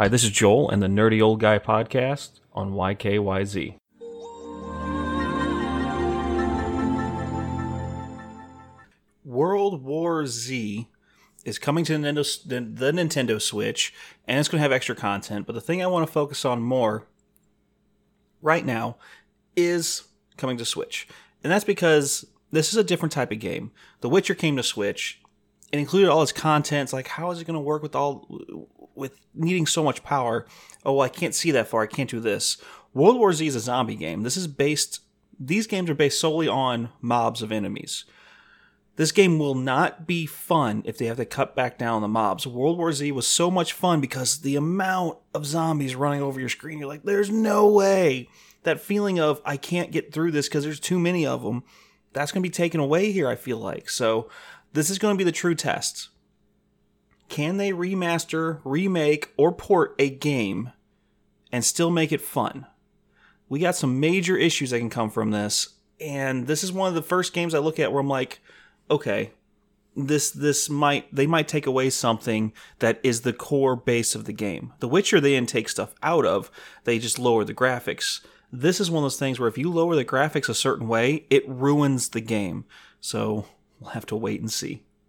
Hi, this is Joel and the Nerdy Old Guy podcast on YKYZ. World War Z is coming to the Nintendo Switch, and it's going to have extra content. But the thing I want to focus on more right now is coming to Switch. And that's because this is a different type of game. The Witcher came to Switch. It included all its contents, like, how is it going to work with all with needing so much power? Oh, well, I can't see that far. I can't do this. World War Z is a zombie game. This is based. These games are based solely on mobs of enemies. This game will not be fun if they have to cut back down the mobs. World War Z was so much fun because the amount of zombies running over your screen, you're like, there's no way. That feeling of, I can't get through this because there's too many of them, that's going to be taken away here, I feel like. So, this is going to be the true test. Can they remaster, remake, or port a game and still make it fun? We got some major issues that can come from this. And this is one of the first games I look at where I'm like, okay, this this might they might take away something that is the core base of the game. The Witcher they didn't take stuff out of; they just lower the graphics. This is one of those things where if you lower the graphics a certain way, it ruins the game. So we'll have to wait and see.